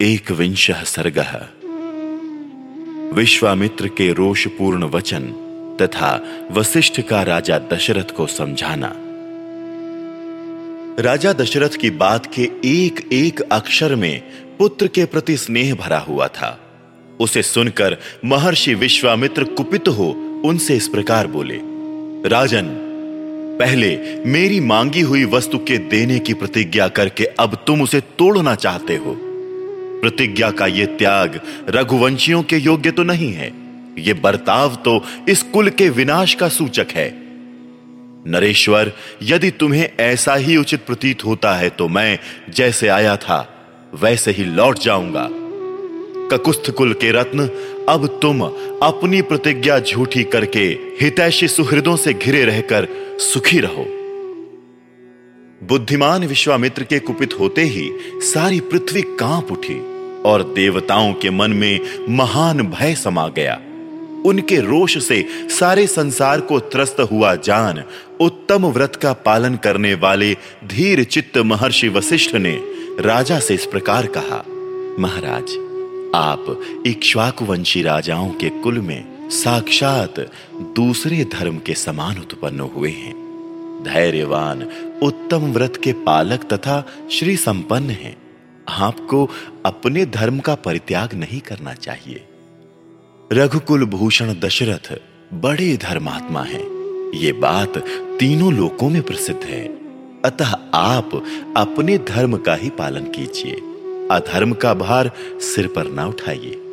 एक विंश सर्ग विश्वामित्र के रोषपूर्ण वचन तथा वशिष्ठ का राजा दशरथ को समझाना। राजा दशरथ की बात के एक एक अक्षर में पुत्र के प्रति स्नेह भरा हुआ था। उसे सुनकर महर्षि विश्वामित्र कुपित हो उनसे इस प्रकार बोले, राजन, पहले मेरी मांगी हुई वस्तु के देने की प्रतिज्ञा करके अब तुम उसे तोड़ना चाहते हो। प्रतिज्ञा का यह त्याग रघुवंशियों के योग्य तो नहीं है। यह बर्ताव तो इस कुल के विनाश का सूचक है। नरेश्वर, यदि तुम्हें ऐसा ही उचित प्रतीत होता है तो मैं जैसे आया था, वैसे ही लौट जाऊँगा। ककुस्थ कुल के रत्न, अब तुम अपनी प्रतिज्ञा झूठी करके हितैषी सुहृदों से घिरे रहकर सुखी रहो। बुद्धिमान विश्वामित्र के कुपित होते ही सारी पृथ्वी काँप उठी और देवताओं के मन में महान भय समा गया। उनके रोष से सारे संसार को त्रस्त हुआ जान उत्तम व्रत का पालन करने वाले धीर चित्त महर्षि वशिष्ठ ने राजा से इस प्रकार कहा, महाराज, आप इक्ष्वाकुवंशी राजाओं के कुल में साक्षात दूसरे धर्म के समान उत्पन्न हुए हैं। धैर्यवान, उत्तम व्रत के पालक तथा श्री संपन्न हैं। आपको अपने धर्म का परित्याग नहीं करना चाहिए। रघुकुल भूषण दशरथ बड़े धर्मात्मा हैं। ये बात तीनों लोकों में प्रसिद्ध है। अतः आप अपने धर्म का ही पालन कीजिए। अधर्म का भार सिर पर ना उठाइए।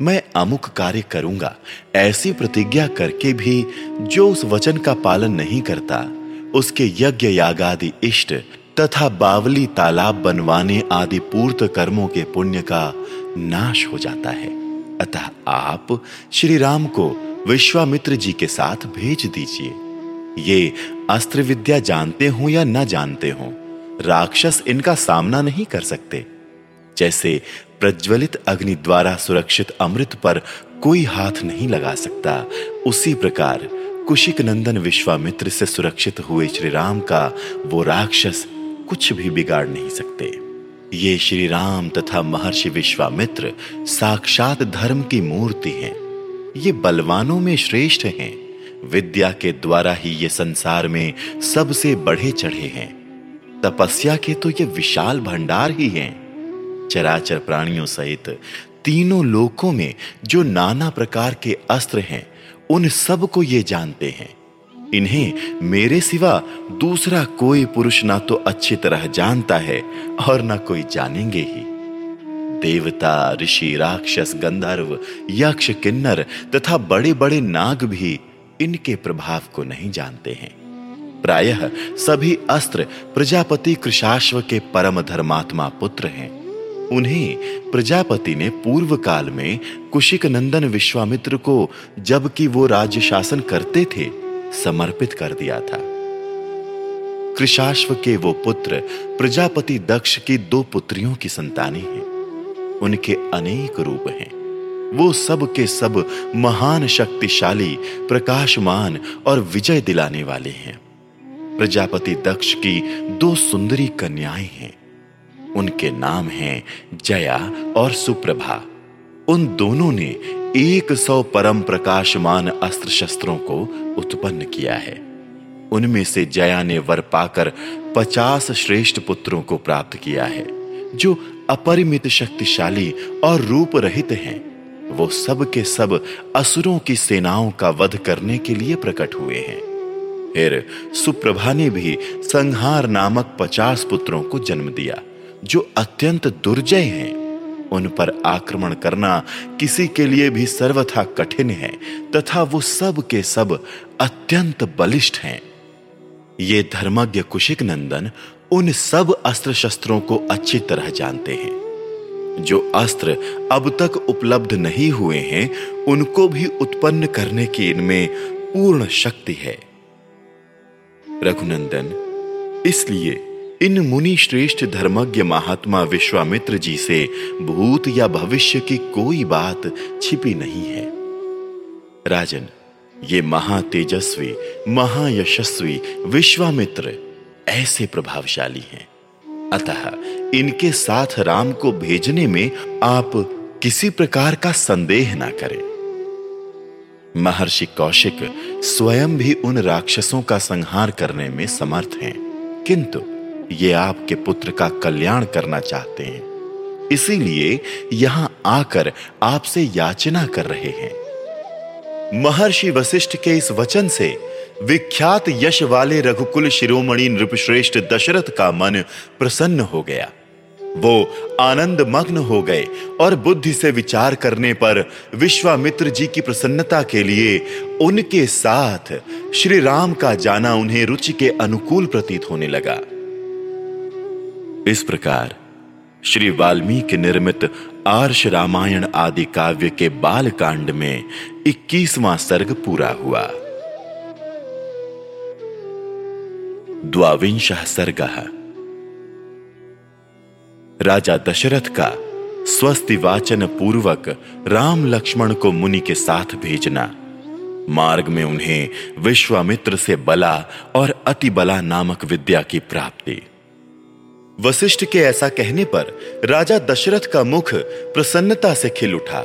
मैं अमुक कार्य करूँगा, ऐसी प्रतिज्ञा करके भी जो उस वचन का पालन नहीं करता, उसके यज्ञ यागादि इष्ट तथा बावली तालाब बनवाने आदि पूर्त कर्मों के पुण्य का नाश हो जाता है। अतः आप श्री राम को विश्वामित्र जी के साथ भेज दीजिए। ये अस्त्र विद्या जानते हो या न जानते हो, राक्षस इनका सामना नहीं कर सकते। जैसे प्रज्वलित अग्नि द्वारा सुरक्षित अमृत पर कोई हाथ नहीं लगा सकता। उसी प्रकार, कुशिक नंदन विश्वामित्र से सुरक्षित हुए श्री राम का वो राक्षस कुछ भी बिगाड़ नहीं सकते। ये श्री राम तथा महर्षि विश्वामित्र साक्षात धर्म की मूर्ति हैं। ये बलवानों में श्रेष्ठ हैं। विद्या के द्वारा ही ये संसार में सबसे बढ़े चढ़े हैं। तपस्या के तो ये विशाल भंडार ही हैं। चराचर प्राणियों सहित तीनों लोकों में जो नाना प्रकार के अस्त्र हैं, उन सबको ये जानते हैं। इन्हें मेरे सिवा दूसरा कोई पुरुष ना तो अच्छी तरह जानता है और ना कोई जानेंगे ही। देवता, ऋषि, राक्षस, गंधर्व, यक्ष, किन्नर तथा बड़े बड़े नाग भी इनके प्रभाव को नहीं जानते हैं। प्रायः सभी अस्त्र प्रजापति कृषाश्व के परम धर्मात्मा पुत्र हैं। उन्हें प्रजापति ने पूर्व काल में कुशिक नंदन विश्वामित्र को जबकि वो राज्य शासन करते थे, समर्पित कर दिया था। कृषाश्व के वो पुत्र प्रजापति दक्ष की दो पुत्रियों की संतानी हैं। उनके अनेक रूप हैं। वो सब के सब महान शक्तिशाली, प्रकाशमान और विजय दिलाने वाले हैं। प्रजापति दक्ष की दो सुंदरी कन्याएँ हैं। उनके नाम हैं जया और सुप्रभा। उन दोनों ने एक सौ परम प्रकाशमान अस्त्र शस्त्रों को उत्पन्न किया है। उनमें से जया ने वर पाकर पचास श्रेष्ठ पुत्रों को प्राप्त किया है, जो अपरिमित शक्तिशाली और रूप रहित हैं। वो सब के सब असुरों की सेनाओं का वध करने के लिए प्रकट हुए हैं। फिर सुप्रभा ने भी संहार नामक पचास पुत्रों को जन्म दिया। जो अत्यंत दुर्जय हैं, उन पर आक्रमण करना किसी के लिए भी सर्वथा कठिन है, तथा वो सब के सब अत्यंत बलिष्ठ हैं। ये धर्मज्ञ कुशिक नंदन उन सब अस्त्र शस्त्रों को अच्छी तरह जानते हैं। जो अस्त्र अब तक उपलब्ध नहीं हुए हैं, उनको भी उत्पन्न करने की इनमें पूर्ण शक्ति है। रघुनंदन, इसलिए इन मुनि श्रेष्ठ धर्मज्ञ महात्मा विश्वामित्र जी से भूत या भविष्य की कोई बात छिपी नहीं है। राजन, ये महातेजस्वी, महायशस्वी विश्वामित्र ऐसे प्रभावशाली हैं। अतः इनके साथ राम को भेजने में आप किसी प्रकार का संदेह ना करें। महर्षि कौशिक स्वयं भी उन राक्षसों का संहार करने में समर्थ हैं, किंतु ये आपके पुत्र का कल्याण करना चाहते हैं। इसीलिए यहाँ आकर आपसे याचना कर रहे हैं। महर्षि वशिष्ठ के इस वचन से विख्यात यश वाले रघुकुल शिरोमणि नृपश्रेष्ठ दशरथ का मन प्रसन्न हो गया। वो आनंद मग्न हो गए और बुद्धि से विचार करने पर विश्वामित्र जी की प्रसन्नता के लिए उनके साथ श्री राम का जाना उन्हें रुचि के अनुकूल प्रतीत होने लगा। इस प्रकार, श्री वाल्मीकि निर्मित आर्ष रामायण आदि काव्य के बाल कांड में इक्कीसवां सर्ग पूरा हुआ। द्वाविंश सर्ग। राजा दशरथ का स्वस्ति वाचन पूर्वक राम लक्ष्मण को मुनि के साथ भेजना, मार्ग में उन्हें विश्वामित्र से बला और अति बला नामक विद्या की प्राप्ति। वशिष्ठ के ऐसा कहने पर राजा दशरथ का मुख प्रसन्नता से खिल उठा।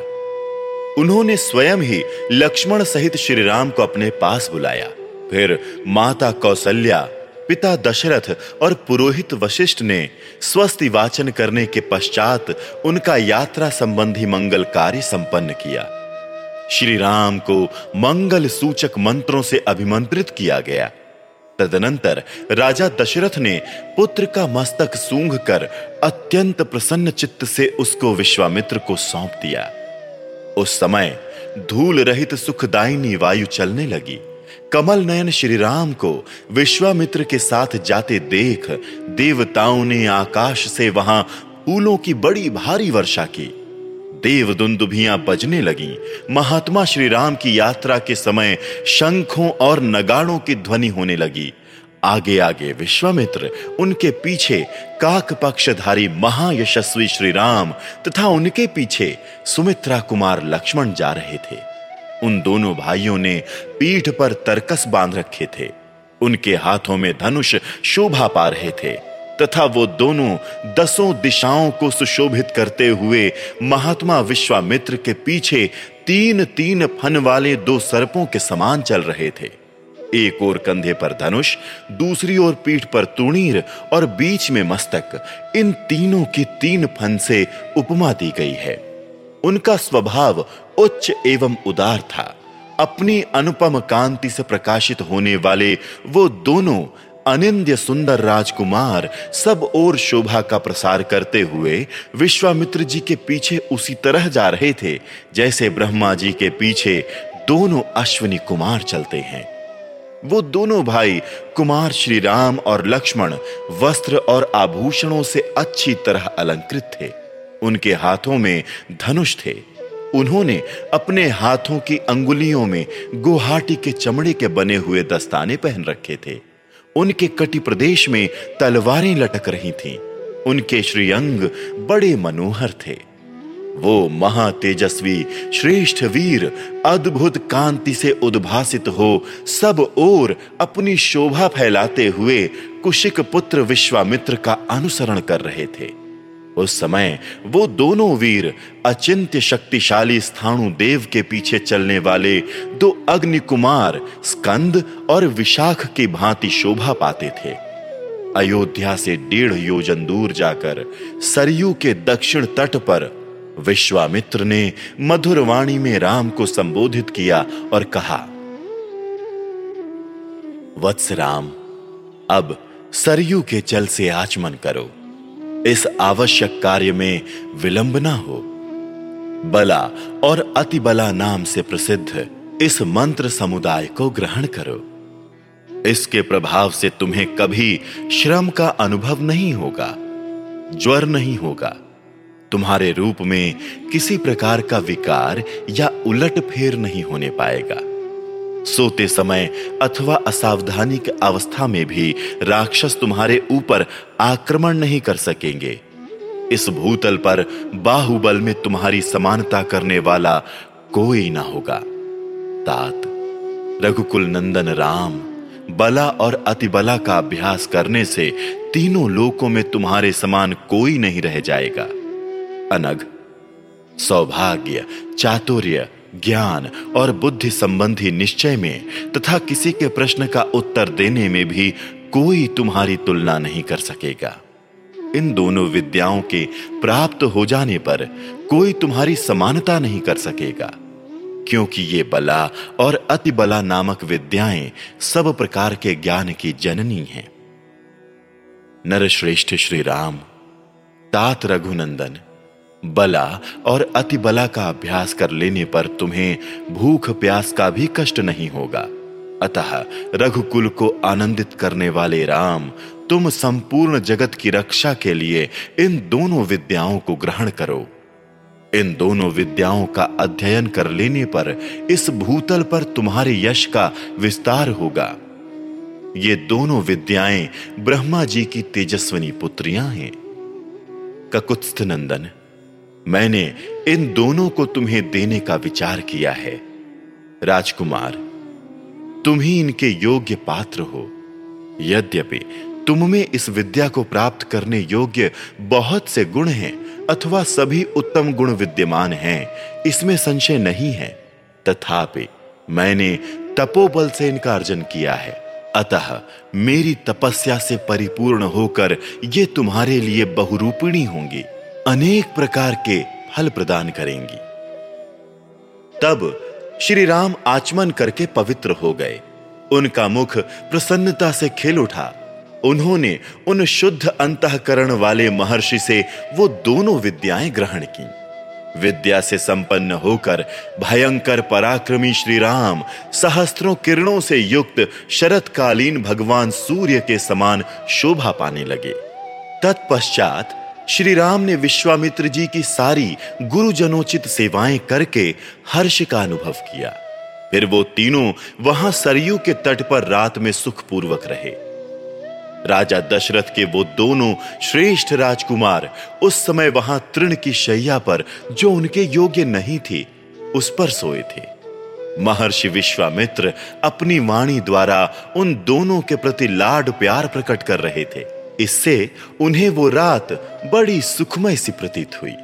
उन्होंने स्वयं ही लक्ष्मण सहित श्री राम को अपने पास बुलाया। फिर माता कौशल्या पिता दशरथ और पुरोहित वशिष्ठ ने स्वस्ति वाचन करने के पश्चात उनका यात्रा संबंधी मंगल कार्य संपन्न किया। श्री राम को मंगल सूचक मंत्रों से अभिमंत्रित किया गया। तदनंतर राजा दशरथ ने पुत्र का मस्तक सूंघ कर अत्यंत प्रसन्न चित्त से उसको विश्वामित्र को सौंप दिया। उस समय धूल रहित सुखदायिनी वायु चलने लगी। कमल नयन श्री राम को विश्वामित्र के साथ जाते देख देवताओं ने आकाश से वहाँ फूलों की बड़ी भारी वर्षा की। देव दुंदुभियाँ बजने लगी। महात्मा श्री राम की यात्रा के समय शंखों और नगाड़ों की ध्वनि होने लगी। आगे आगे विश्वामित्र, उनके पीछे काक पक्षधारी महायशस्वी श्री राम तथा उनके पीछे सुमित्रा कुमार लक्ष्मण जा रहे थे। उन दोनों भाइयों ने पीठ पर तरकस बाँध रखे थे। उनके हाथों में धनुष शोभा पा रहे थे। तथा वो दोनों दसों दिशाओं को सुशोभित करते हुए महात्मा विश्वामित्र के पीछे तीन तीन फन वाले दो सर्पों के समान चल रहे थे। एक और कंधे पर धनुष, दूसरी ओर पीठ पर तुणीर और बीच में मस्तक। इन तीनों की तीन फन से उपमा दी गई है। उनका स्वभाव उच्च एवं उदार था। अपनी अनुपम कांति से प्रकाशित होने वाले वो दोनों अनिंद्य सुंदर राजकुमार सब और शोभा का प्रसार करते हुए विश्वामित्र जी के पीछे उसी तरह जा रहे थे, जैसे ब्रह्मा जी के पीछे दोनों अश्विनी कुमार चलते हैं। वो दोनों भाई कुमार श्री राम और लक्ष्मण वस्त्र और आभूषणों से अच्छी तरह अलंकृत थे। उनके हाथों में धनुष थे। उन्होंने अपने हाथों की अंगुलियों में गुवाहाटी के चमड़े के बने हुए दस्ताने पहन रखे थे। उनके कटी प्रदेश में तलवारें लटक रही थीं। उनके श्रीअंग बड़े मनोहर थे वो महातेजस्वी, श्रेष्ठ वीर, अद्भुत कांति से उद्भासित हो, सब ओर अपनी शोभा फैलाते हुए कुशिक पुत्र विश्वामित्र का अनुसरण कर रहे थे उस समय वो दोनों वीर अचिंत्य शक्तिशाली स्थाणु देव के पीछे चलने वाले दो अग्नि कुमार स्कंद और विशाख की भांति शोभा पाते थे। अयोध्या से डेढ़ योजन दूर जाकर सरयू के दक्षिण तट पर विश्वामित्र ने मधुर वाणी में राम को संबोधित किया और कहा, वत्स राम, अब सरयू के जल से आचमन करो। इस आवश्यक कार्य में विलंब ना हो। बला और अति बला नाम से प्रसिद्ध इस मंत्र समुदाय को ग्रहण करो। इसके प्रभाव से तुम्हें कभी श्रम का अनुभव नहीं होगा, ज्वर नहीं होगा। तुम्हारे रूप में किसी प्रकार का विकार या उलट फेर नहीं होने पाएगा। सोते समय अथवा असावधानी की अवस्था में भी राक्षस तुम्हारे ऊपर आक्रमण नहीं कर सकेंगे। इस भूतल पर बाहुबल में तुम्हारी समानता करने वाला कोई ना होगा। तात, रघुकुल नंदन राम, बला और अतिबला का अभ्यास करने से तीनों लोकों में तुम्हारे समान कोई नहीं रह जाएगा। अनग सौभाग्य, चातुर्य ज्ञान और बुद्धि संबंधी निश्चय में तथा किसी के प्रश्न का उत्तर देने में भी कोई तुम्हारी तुलना नहीं कर सकेगा। इन दोनों विद्याओं के प्राप्त हो जाने पर कोई तुम्हारी समानता नहीं कर सकेगा, क्योंकि ये बला और अति बला नामक विद्याएँ सब प्रकार के ज्ञान की जननी हैं। नरश्रेष्ठ श्री राम, तात रघुनंदन। बला और अति बला का अभ्यास कर लेने पर तुम्हें भूख प्यास का भी कष्ट नहीं होगा। अतः रघुकुल को आनंदित करने वाले राम, तुम संपूर्ण जगत की रक्षा के लिए इन दोनों विद्याओं को ग्रहण करो। इन दोनों विद्याओं का अध्ययन कर लेने पर इस भूतल पर तुम्हारे यश का विस्तार होगा। ये दोनों विद्याएँ ब्रह्मा जी की तेजस्वनी पुत्रियाँ हैं। ककुत्स्थ नंदन मैंने इन दोनों को तुम्हें देने का विचार किया है। राजकुमार, तुम ही इनके योग्य पात्र हो। यद्यपि तुम में इस विद्या को प्राप्त करने योग्य बहुत से गुण हैं अथवा सभी उत्तम गुण विद्यमान हैं, इसमें संशय नहीं है। तथापि मैंने तपोबल से इनका अर्जन किया है। अतः मेरी तपस्या से परिपूर्ण होकर ये तुम्हारे लिए बहुरूपिणी होंगी। अनेक प्रकार के फल प्रदान करेंगी। तब श्री राम आचमन करके पवित्र हो गए। उनका मुख प्रसन्नता से खिल उठा। उन्होंने उन शुद्ध अंतकरण वाले महर्षि से वो दोनों विद्याएँ ग्रहण की। विद्या से संपन्न होकर भयंकर पराक्रमी श्री राम सहस्त्रों किरणों से युक्त शरतकालीन भगवान सूर्य के समान शोभा पाने लगे। तत्पश्चात श्री राम ने विश्वामित्र जी की सारी गुरुजनोचित सेवाएँ करके हर्ष का अनुभव किया। फिर वो तीनों वहाँ सरयू के तट पर रात में सुखपूर्वक रहे। राजा दशरथ के वो दोनों श्रेष्ठ राजकुमार उस समय वहाँ तृण की शैया पर, जो उनके योग्य नहीं थी, उस पर सोए थे। महर्षि विश्वामित्र अपनी वाणी द्वारा उन दोनों के प्रति लाड प्यार प्रकट कर रहे थे। इससे उन्हें वो रात बड़ी सुखमय सी प्रतीत हुई।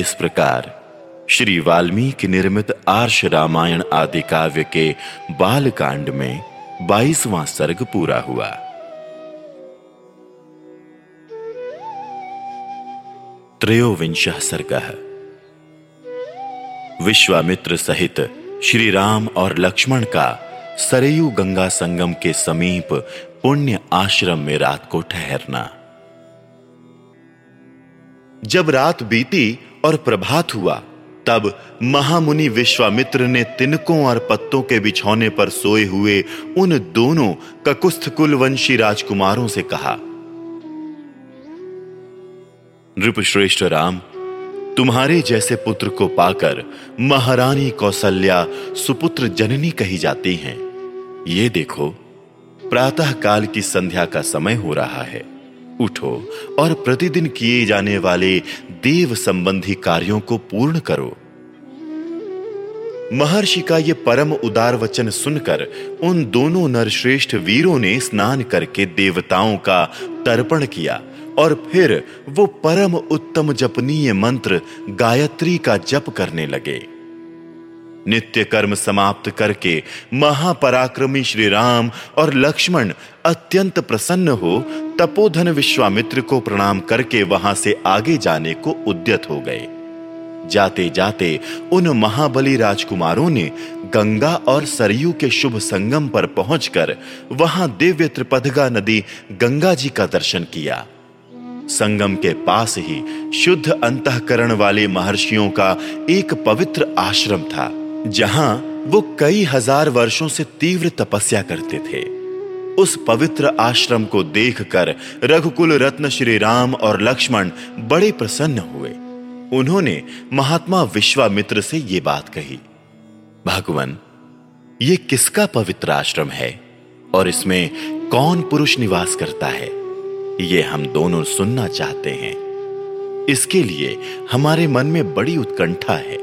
इस प्रकार श्री वाल्मीकि निर्मित आर्ष रामायण आदि काव्य के बाल कांड में बाईसवां सर्ग पूरा हुआ। त्रयोविंश सर्ग। विश्वामित्र सहित श्री राम और लक्ष्मण का सरयू गंगा संगम के समीप पुण्य आश्रम में रात को ठहरना। जब रात बीती और प्रभात हुआ, तब महामुनि विश्वामित्र ने तिनकों और पत्तों के बिछौने पर सोए हुए उन दोनों ककुस्थ कुलवंशी राजकुमारों से कहा, नृपश्रेष्ठ राम, तुम्हारे जैसे पुत्र को पाकर महारानी कौशल्या सुपुत्र जननी कही जाती हैं। ये देखो प्रातः काल की संध्या का समय हो रहा है। उठो और प्रतिदिन किए जाने वाले देव संबंधी कार्यों को पूर्ण करो। महर्षि का यह परम उदार वचन सुनकर उन दोनों नरश्रेष्ठ वीरों ने स्नान करके देवताओं का तर्पण किया और फिर वो परम उत्तम जपनीय मंत्र गायत्री का जप करने लगे। नित्य कर्म समाप्त करके महापराक्रमी श्री राम और लक्ष्मण अत्यंत प्रसन्न हो तपोधन विश्वामित्र को प्रणाम करके वहाँ से आगे जाने को उद्यत हो गए। जाते जाते उन महाबली राजकुमारों ने गंगा और सरयू के शुभ संगम पर पहुंचकर वहाँ दिव्य त्रिपदगा नदी गंगा जी का दर्शन किया। संगम के पास ही शुद्ध अंतकरण वाले महर्षियों का एक पवित्र आश्रम था। जहाँ वो कई हज़ार वर्षों से तीव्र तपस्या करते थे। उस पवित्र आश्रम को देखकर रघुकुल रत्न श्री राम और लक्ष्मण बड़े प्रसन्न हुए। उन्होंने महात्मा विश्वामित्र से ये बात कही, भगवान, ये किसका पवित्र आश्रम है और इसमें कौन पुरुष निवास करता है? ये हम दोनों सुनना चाहते हैं। इसके लिए हमारे मन में बड़ी उत्कंठा है।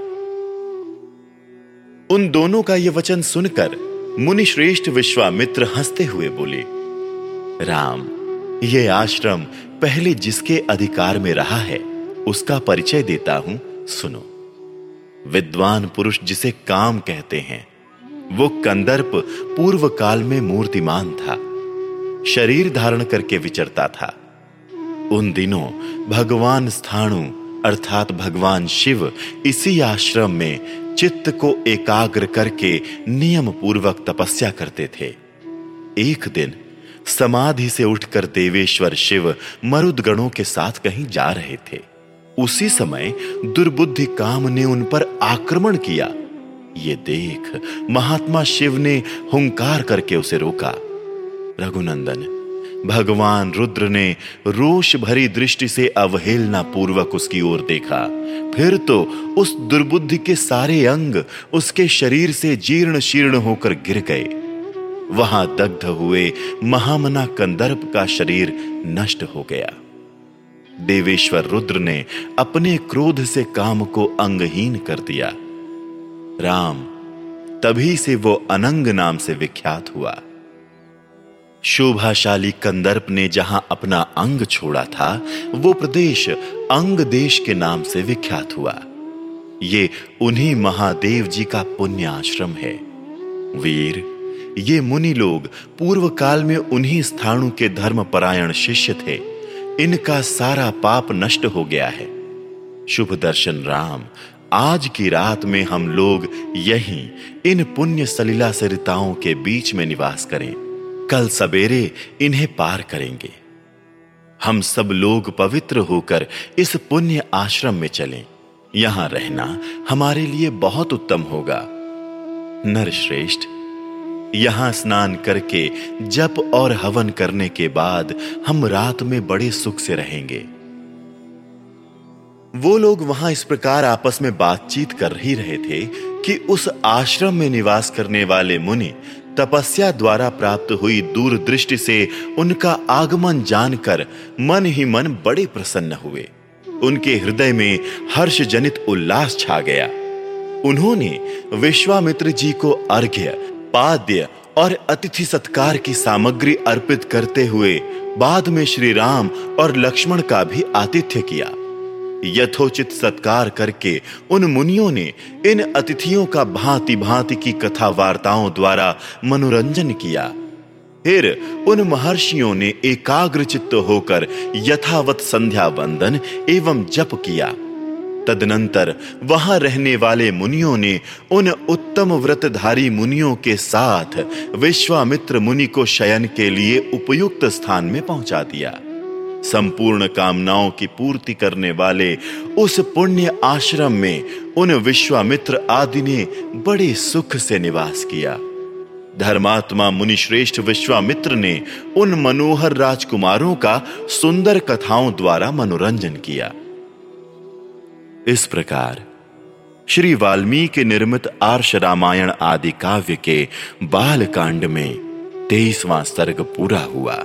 उन दोनों का यह वचन सुनकर मुनि श्रेष्ठ विश्वामित्र हँसते हुए बोले, राम, ये आश्रम पहले जिसके अधिकार में रहा है, उसका परिचय देता हूँ, सुनो। विद्वान पुरुष जिसे काम कहते हैं, वो कंदर्प पूर्व काल में मूर्तिमान था, शरीर धारण करके विचरता था। उन दिनों भगवान स्थाणु, अर्थात भगवान शिव, इसी आश्रम में चित्त को एकाग्र करके नियम पूर्वक तपस्या करते थे। एक दिन, समाधि से उठकर देवेश्वर शिव मरुदगणों के साथ कहीं जा रहे थे। उसी समय दुर्बुद्धि काम ने उन पर आक्रमण किया। ये देख महात्मा शिव ने हुंकार करके उसे रोका। रघुनंदन भगवान रुद्र ने रोष भरी दृष्टि से अवहेलना पूर्वक उसकी ओर देखा। फिर तो उस दुर्बुद्धि के सारे अंग उसके शरीर से जीर्ण शीर्ण होकर गिर गए। वहाँ दग्ध हुए महामना कंदर्प का शरीर नष्ट हो गया। देवेश्वर रुद्र ने अपने क्रोध से काम को अंगहीन कर दिया। राम, तभी से वो अनंग नाम से विख्यात हुआ। शोभाशाली कंदर्प ने जहाँ अपना अंग छोड़ा था, वो प्रदेश अंग देश के नाम से विख्यात हुआ। ये उन्हीं महादेव जी का पुण्य आश्रम है। वीर, ये मुनि लोग पूर्व काल में उन्हीं स्थानों के धर्म परायण शिष्य थे। इनका सारा पाप नष्ट हो गया है। शुभ दर्शन राम, आज की रात में हम लोग यहीं इन पुण्य सलीला सरिताओं के बीच में निवास करें। कल सवेरे इन्हें पार करेंगे। हम सब लोग पवित्र होकर इस पुण्य आश्रम में चलें। यहाँ रहना हमारे लिए बहुत उत्तम होगा। नरश्रेष्ठ, यहाँ स्नान करके, जप और हवन करने के बाद हम रात में बड़े सुख से रहेंगे। वो लोग वहाँ इस प्रकार आपस में बातचीत कर ही रहे थे कि उस आश्रम में निवास करने वाले मुनि तपस्या द्वारा प्राप्त हुई दूरदृष्टि से उनका आगमन जानकर मन ही मन बड़े प्रसन्न हुए। उनके हृदय में हर्ष जनित उल्लास छा गया। उन्होंने विश्वामित्र जी को अर्घ्य, पाद्य और अतिथि सत्कार की सामग्री अर्पित करते हुए बाद में श्री राम और लक्ष्मण का भी आतिथ्य किया। यथोचित सत्कार करके उन मुनियों ने इन अतिथियों का भांति भांति की कथा वार्ताओं द्वारा मनोरंजन किया। फिर उन महर्षियों ने एकाग्र चित्त होकर यथावत संध्या वंदन एवं जप किया। तदनंतर वहाँ रहने वाले मुनियों ने उन उत्तम व्रतधारी मुनियों के साथ विश्वामित्र मुनि को शयन के लिए उपयुक्त स्थान में पहुँचा दिया। संपूर्ण कामनाओं की पूर्ति करने वाले उस पुण्य आश्रम में उन विश्वामित्र आदि ने बड़े सुख से निवास किया। धर्मात्मा मुनि श्रेष्ठ विश्वामित्र ने उन मनोहर राजकुमारों का सुंदर कथाओं द्वारा मनोरंजन किया। इस प्रकार श्री वाल्मीकि निर्मित आर्ष रामायण आदि काव्य के बाल कांड में तेईसवां सर्ग पूरा हुआ।